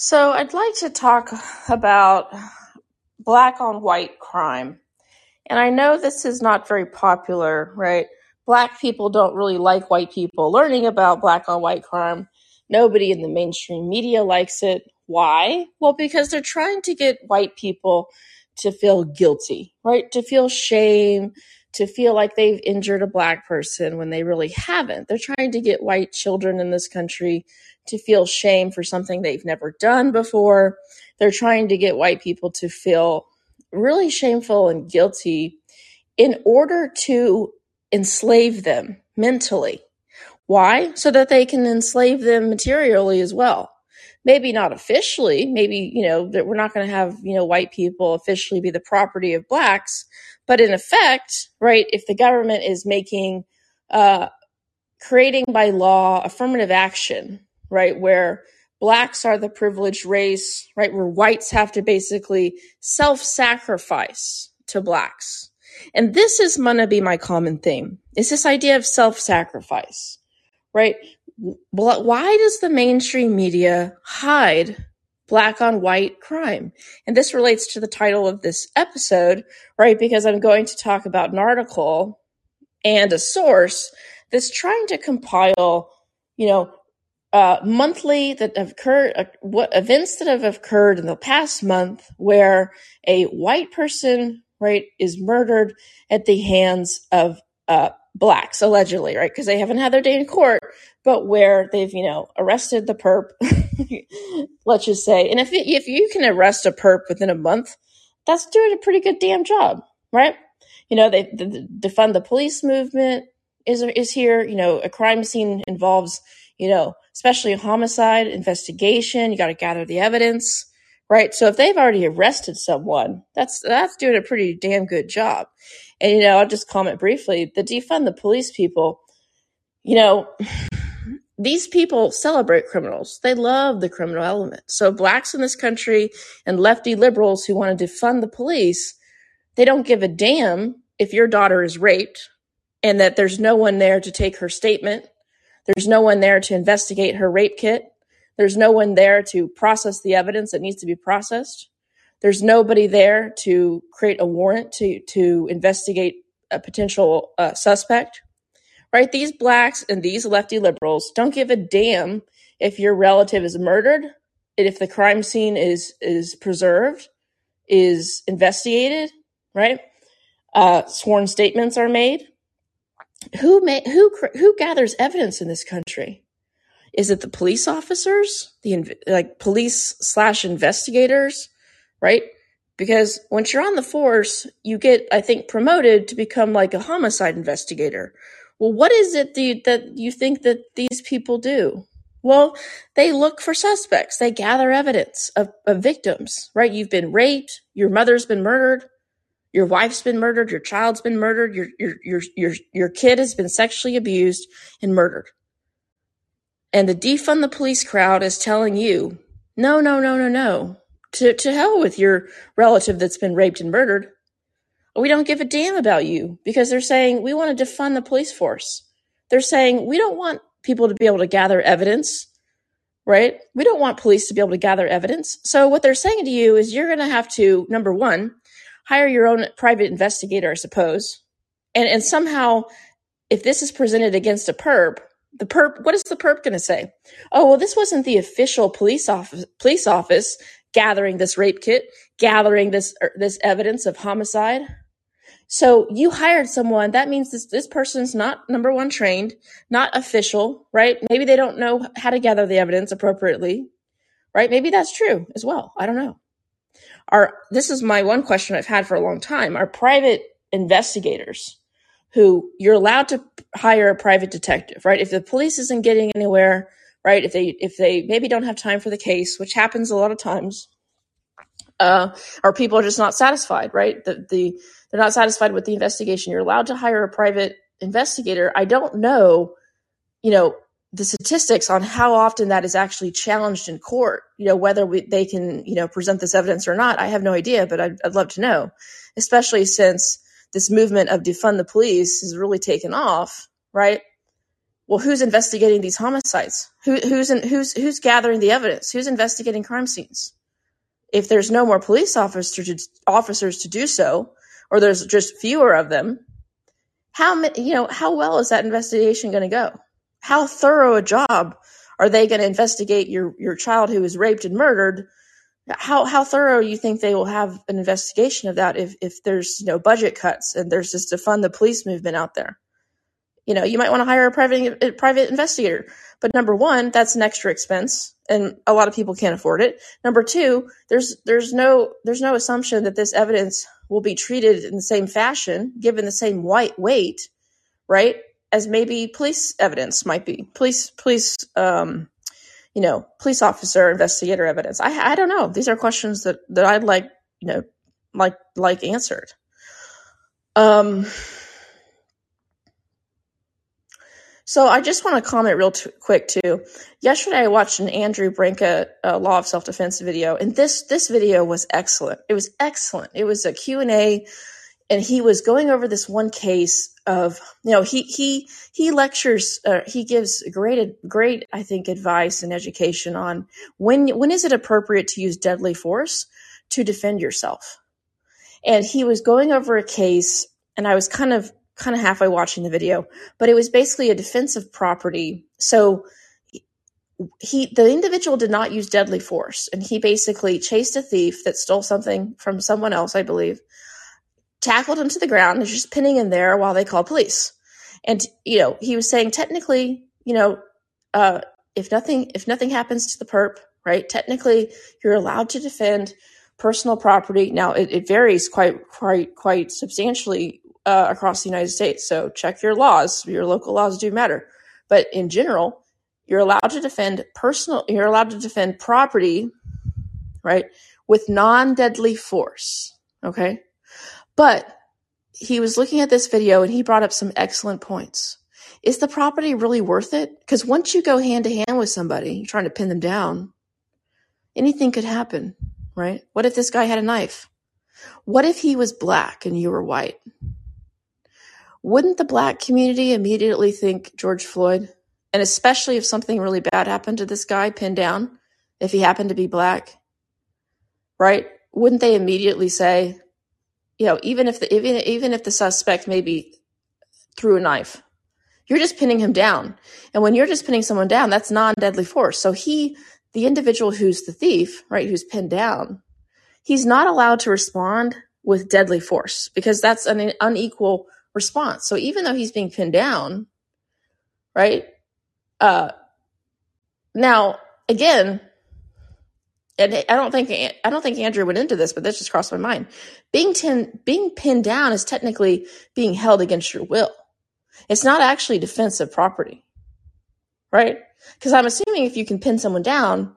So, I'd like to talk about black on white crime. And I know this is not very popular, right? Black people don't really like white people learning about black on white crime. Nobody in the mainstream media likes it. Why? Well, because they're trying to get white people to feel guilty, right? To feel shame, to feel like they've injured a black person when they really haven't. They're trying to get white children in this country to feel shame for something they've never done before. They're trying to get white people to feel really shameful and guilty in order to enslave them mentally. Why? So that they can enslave them materially as well. Maybe not officially. Maybe, you know, that we're not going to have, you know, white people officially be the property of blacks. But in effect, right, if the government is making, uh, creating by law affirmative action, right, where blacks are the privileged race, right? Where whites have to basically self sacrifice to blacks. And this is going to be my common theme is this idea of self sacrifice, right? Why does the mainstream media hide black on white crime? And this relates to the title of this episode, right? Because I'm going to talk about an article and a source that's trying to compile, you know, uh, monthly that have occurred, uh, what events that have occurred in the past month where a white person, right, is murdered at the hands of uh, blacks, allegedly, right? Because they haven't had their day in court, but where they've, you know, arrested the perp, let's just say. And if, if you can arrest a perp within a month, that's doing a pretty good damn job, right? You know, they, the, defund the police movement is, is here. You know, a crime scene involves, you know, especially a homicide investigation. You got to gather the evidence, right? So if they've already arrested someone, that's that's doing a pretty damn good job. And you know, I'll just comment briefly: the defund the police people. You know, these people celebrate criminals. They love the criminal element. So blacks in this country and lefty liberals who want to defund the police, they don't give a damn if your daughter is raped and that there's no one there to take her statement there's no one there to investigate her rape kit. There's no one there to process the evidence that needs to be processed. There's nobody there to create a warrant to, to investigate a potential uh, suspect. Right? These blacks and these lefty liberals don't give a damn if your relative is murdered, if the crime scene is is preserved, is investigated, right? Uh, sworn statements are made who may, who who gathers evidence in this country? Is it the police officers, the like police slash investigators, right? Because once you're on the force, you get, I think, promoted to become like a homicide investigator. Well, what is it that that you think that these people do? Well, they look for suspects. They gather evidence of, of victims, right? You've been raped. Your mother's been murdered your wife's been murdered, your child's been murdered, your your your your your kid has been sexually abused and murdered. And the defund the police crowd is telling you, no, no, no, no, no. To to hell with your relative that's been raped and murdered. We don't give a damn about you because they're saying we want to defund the police force. They're saying we don't want people to be able to gather evidence, right? We don't want police to be able to gather evidence. So what they're saying to you is you're going to have to number 1, hire your own private investigator, I suppose. And and somehow, if this is presented against a perp, the perp, what is the perp going to say? Oh, well, this wasn't the official police office police office gathering this rape kit, gathering this er, this evidence of homicide. So you hired someone. That means this this person's not number one trained, not official, right? Maybe they don't know how to gather the evidence appropriately, right? Maybe that's true as well. I don't know are this is my one question I've had for a long time are private investigators who you're allowed to hire a private detective, right? If the police isn't getting anywhere, right? If they if they maybe don't have time for the case, which happens a lot of times, uh, or people are just not satisfied, right? The the they're not satisfied with the investigation. You're allowed to hire a private investigator. I don't know, you know, the statistics on how often that is actually challenged in court, you know, whether we, they can, you know, present this evidence or not, I have no idea, but I'd, I'd love to know, especially since this movement of defund the police has really taken off, right? well, who's investigating these homicides? Who, who's in, who's who's gathering the evidence? Who's investigating crime scenes? If there's no more police to, officers to do so, or there's just fewer of them, how you know, how well is that investigation going to go? How thorough a job are they going to investigate your your child who was raped and murdered? How how thorough you think they will have an investigation of that if if there's you know budget cuts and there's just to fund the police movement out there? You know, you might want to hire a private a private investigator. But number one, that's an extra expense, and a lot of people can't afford it. Number two, there's there's no there's no assumption that this evidence will be treated in the same fashion, given the same white weight, right? As maybe police evidence might be. Police police um, you know, police officer investigator evidence. I I don't know. These are questions that that I'd like, you know, like like answered. Um So I just want to comment real t- quick too. Yesterday I watched an Andrew Branca uh, law of self defense video, and this this video was excellent. It was excellent. It was a Q and A, and he was going over this one case of you know he he he lectures uh, he gives great great I think advice and education on when when is it appropriate to use deadly force to defend yourself. And he was going over a case, and I was kind of kind of halfway watching the video, but it was basically a defensive property. So he the individual did not use deadly force and he basically chased a thief that stole something from someone else, I believe, tackled him to the ground and just pinning him there while they called police. And you know, he was saying technically, you know, uh, if nothing if nothing happens to the perp, right? Technically, you're allowed to defend personal property. Now it, it varies quite quite quite substantially uh, across the United States. So check your laws. Your local laws do matter. But in general, you're allowed to defend personal, you're allowed to defend property, right, with non deadly force. Okay. But he was looking at this video and he brought up some excellent points. Is the property really worth it? Because once you go hand to hand with somebody, you're trying to pin them down, anything could happen, right? What if this guy had a knife? What if he was black and you were white? Wouldn't the black community immediately think George Floyd? And especially if something really bad happened to this guy pinned down, if he happened to be black, right? Wouldn't they immediately say, you know, even if the even even if the suspect maybe threw a knife, you're just pinning him down. And when you're just pinning someone down, that's non-deadly force. So he, the individual who's the thief, right, who's pinned down, he's not allowed to respond with deadly force because that's an unequal response. So even though he's being pinned down, right? Uh, now again, and I don't think I don't think Andrew went into this, but this just crossed my mind. Being ten, being pinned down is technically being held against your will. It's not actually defensive property, right? Because I'm assuming if you can pin someone down,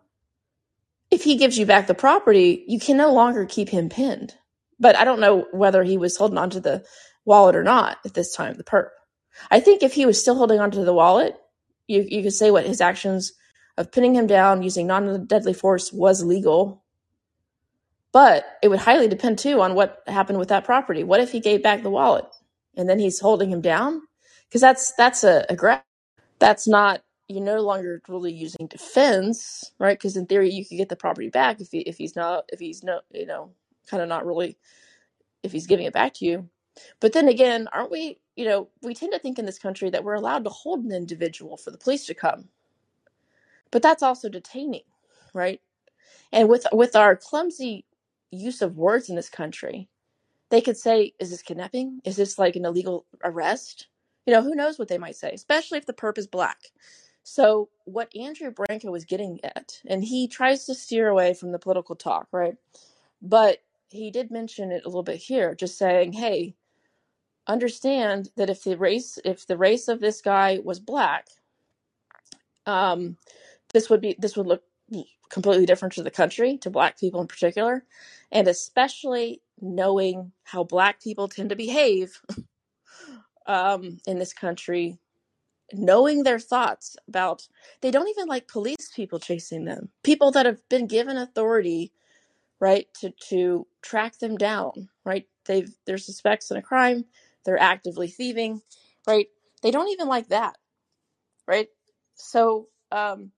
if he gives you back the property, you can no longer keep him pinned. But I don't know whether he was holding on to the wallet or not at this time, the perp. I think if he was still holding onto the wallet, you, you could say what his actions of pinning him down using non deadly force was legal. But it would highly depend too on what happened with that property. What if he gave back the wallet and then he's holding him down? Because that's that's a, a that's not you're no longer really using defense, right? Because in theory you could get the property back if he if he's not if he's no you know kind of not really if he's giving it back to you. But then again, aren't we, you know, we tend to think in this country that we're allowed to hold an individual for the police to come. But that's also detaining, right? And with with our clumsy use of words in this country, they could say, is this kidnapping? Is this like an illegal arrest? You know, who knows what they might say, especially if the perp is black. So what Andrew Branca was getting at, and he tries to steer away from the political talk, right? But he did mention it a little bit here, just saying, hey, understand that if the race if the race of this guy was black um this would be this would look completely different to the country to black people in particular and especially knowing how black people tend to behave um in this country knowing their thoughts about they don't even like police people chasing them people that have been given authority right to to track them down right? They've they're suspects in a crime they're actively thieving, right? They don't even like that, right? So, um,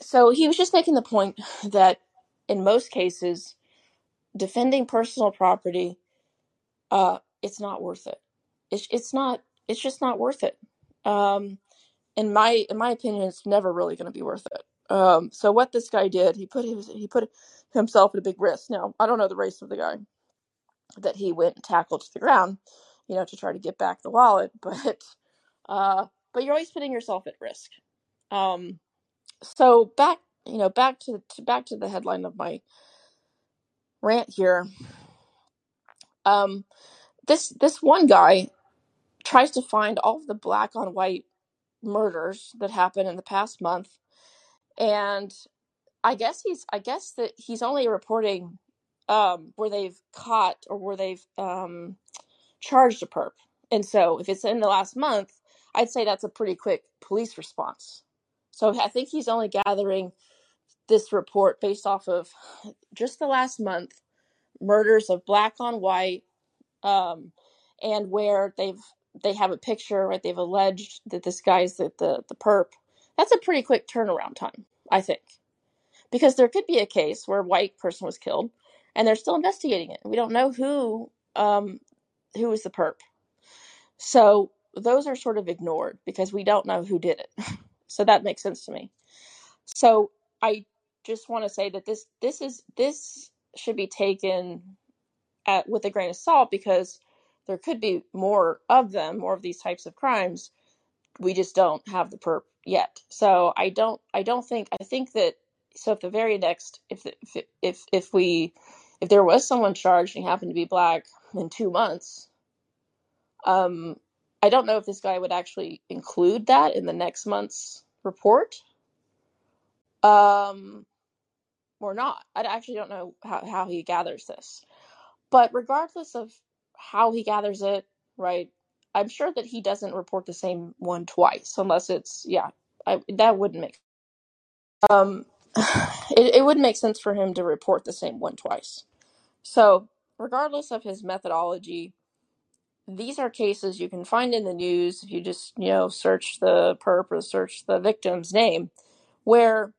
so he was just making the point that in most cases, defending personal property, uh, it's not worth it. It's it's not. It's just not worth it. Um, in my in my opinion, it's never really going to be worth it. Um, so what this guy did, he put his he put himself at a big risk. Now I don't know the race of the guy that he went and tackled to the ground, you know, to try to get back the wallet, but uh, but you're always putting yourself at risk. Um, so back you know back to, to back to the headline of my rant here. Um, this this one guy tries to find all of the black on white murders that happened in the past month and I guess he's I guess that he's only reporting um where they've caught or where they've um charged a perp. And so if it's in the last month, I'd say that's a pretty quick police response. So I think he's only gathering this report based off of just the last month murders of black on white um and where they've they have a picture right they've alleged that this guy's the the, the perp that's a pretty quick turnaround time i think because there could be a case where a white person was killed and they're still investigating it. We don't know who um, who was the perp. So those are sort of ignored because we don't know who did it. so that makes sense to me. So I just want to say that this this is this should be taken at with a grain of salt because there could be more of them, more of these types of crimes we just don't have the perp yet. So I don't I don't think I think that so if the very next if if if if we if there was someone charged and he happened to be black in 2 months um I don't know if this guy would actually include that in the next month's report um or not. I actually don't know how how he gathers this. But regardless of how he gathers it, right? I'm sure that he doesn't report the same one twice, unless it's yeah. I, that wouldn't make um, it, it would make sense for him to report the same one twice. So, regardless of his methodology, these are cases you can find in the news if you just you know search the perp or search the victim's name, where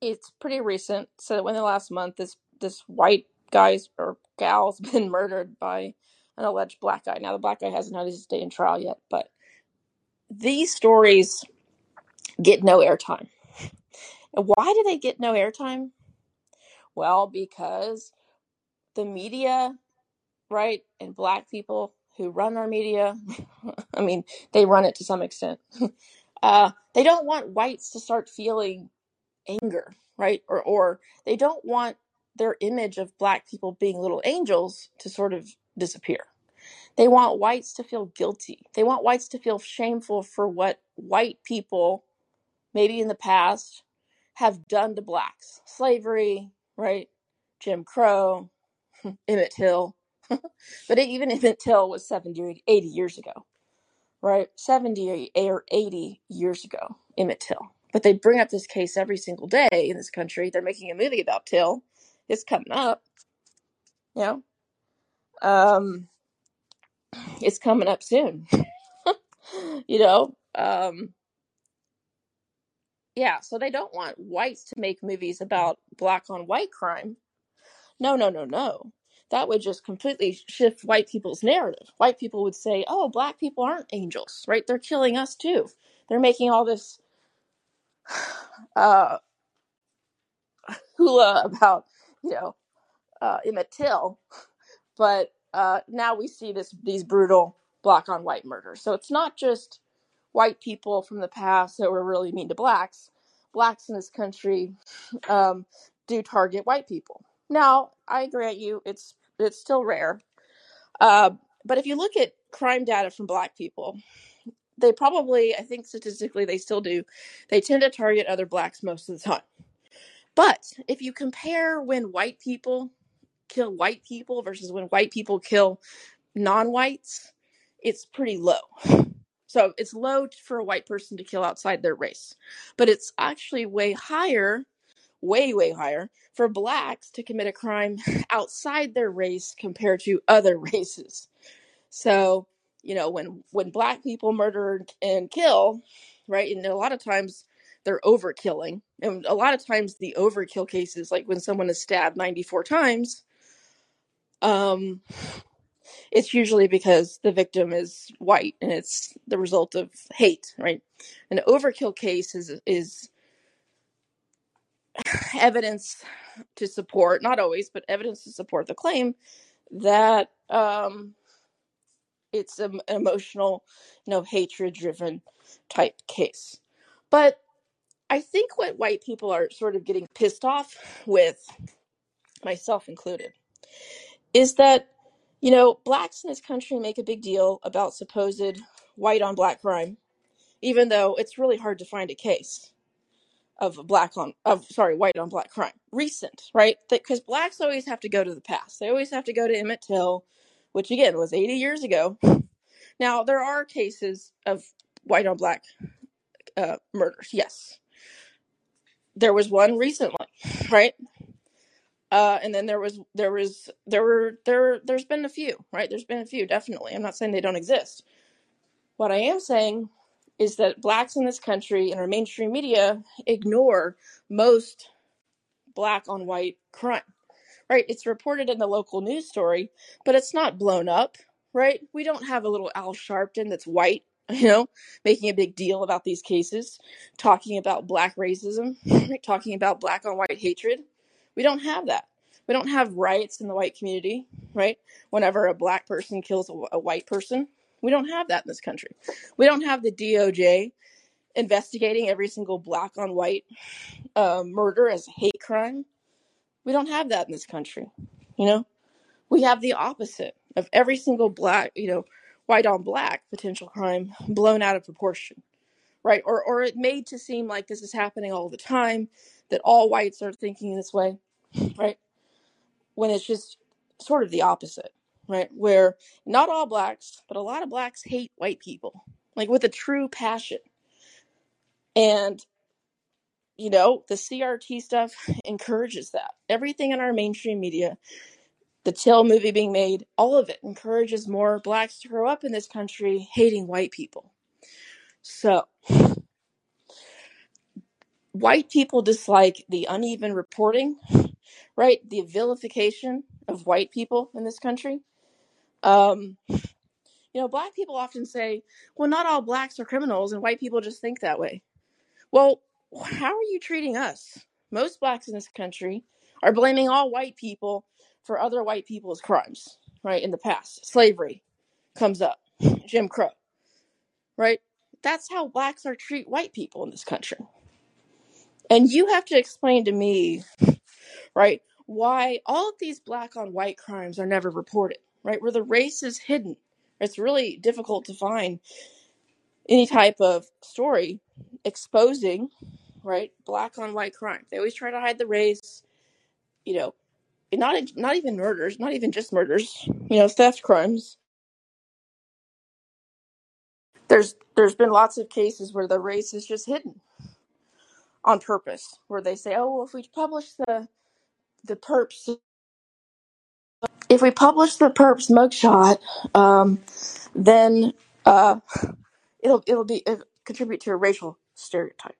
it's pretty recent. So in the last month, this this white guy's or gal's been murdered by an alleged black guy. Now the black guy hasn't had his day in trial yet, but these stories get no airtime. Why do they get no airtime? Well, because the media, right, and black people who run our media, I mean, they run it to some extent. uh, they don't want whites to start feeling anger, right? Or or they don't want their image of black people being little angels to sort of disappear. They want whites to feel guilty. They want whites to feel shameful for what white people maybe in the past have done to blacks. Slavery, right? Jim Crow, Emmett Till. but even Emmett Till was 70 or 80 years ago, right? 70 or 80 years ago, Emmett Till. But they bring up this case every single day in this country. They're making a movie about Till. It's coming up, you know. Um, it's coming up soon, you know. Um, yeah, so they don't want whites to make movies about black on white crime. No, no, no, no. That would just completely shift white people's narrative. White people would say, "Oh, black people aren't angels, right? They're killing us too. They're making all this uh, hula about, you know, uh, Emmett Till, but uh, now we see this these brutal black on white murders. So it's not just white people from the past that were really mean to blacks. Blacks in this country um, do target white people. Now, I grant you, it's it's still rare. Uh, but if you look at crime data from black people, they probably, I think statistically, they still do. They tend to target other blacks most of the time. But if you compare when white people kill white people versus when white people kill non-whites, it's pretty low. So it's low for a white person to kill outside their race, but it's actually way higher, way, way higher for blacks to commit a crime outside their race compared to other races. So, you know, when when black people murder and kill, right? And a lot of times they're overkilling. And a lot of times the overkill cases, like when someone is stabbed 94 times, um, it's usually because the victim is white and it's the result of hate, right? An overkill case is is evidence to support, not always, but evidence to support the claim that um, it's an emotional, you know, hatred driven type case. But I think what white people are sort of getting pissed off with, myself included, is that, you know, blacks in this country make a big deal about supposed white on black crime, even though it's really hard to find a case of black on of sorry white on black crime recent right? Because blacks always have to go to the past. They always have to go to emmett till which again was 80 years ago. Now there are cases of white on black uh, murders yes. There was one recently right? Uh, and then there was there was there were there there's been a few right? There's been a few definitely. I'm not saying they don't exist. What i am saying is that blacks in this country and our mainstream media ignore most black on white crime right? It's reported in the local news story, but it's not blown up, right? We don't have a little Al Sharpton that's white, you know, making a big deal about these cases, talking about black racism, talking about black on white hatred. We don't have that. We don't have riots in the white community, right? Whenever a black person kills a, a white person, we don't have that in this country. We don't have the DOJ investigating every single black on white uh, murder as a hate crime we don't have that in this country. You know, we have the opposite of every single black, you know, white on black potential crime blown out of proportion, right? Or or it made to seem like this is happening all the time, that all whites are thinking this way, right? When it's just sort of the opposite, right? Where not all blacks, but a lot of blacks hate white people, like with a true passion. And you know, the CRT stuff encourages that. Everything in our mainstream media the Till movie being made, all of it encourages more blacks to grow up in this country hating white people. So, white people dislike the uneven reporting, right? The vilification of white people in this country. Um, you know, black people often say, well, not all blacks are criminals, and white people just think that way. Well, how are you treating us? Most blacks in this country are blaming all white people for other white people's crimes, right? In the past, slavery comes up, Jim Crow, right? That's how blacks are treat white people in this country. And you have to explain to me, right, why all of these black on white crimes are never reported, right? Where the race is hidden. It's really difficult to find any type of story exposing, right, black on white crime. They always try to hide the race, you know, not not even murders, not even just murders, you know, theft crimes. There's there's been lots of cases where the race is just hidden on purpose, where they say, "Oh, well, if we publish the the perps, if we publish the perps mugshot, um, then uh, it'll it'll be it'll contribute to a racial stereotype."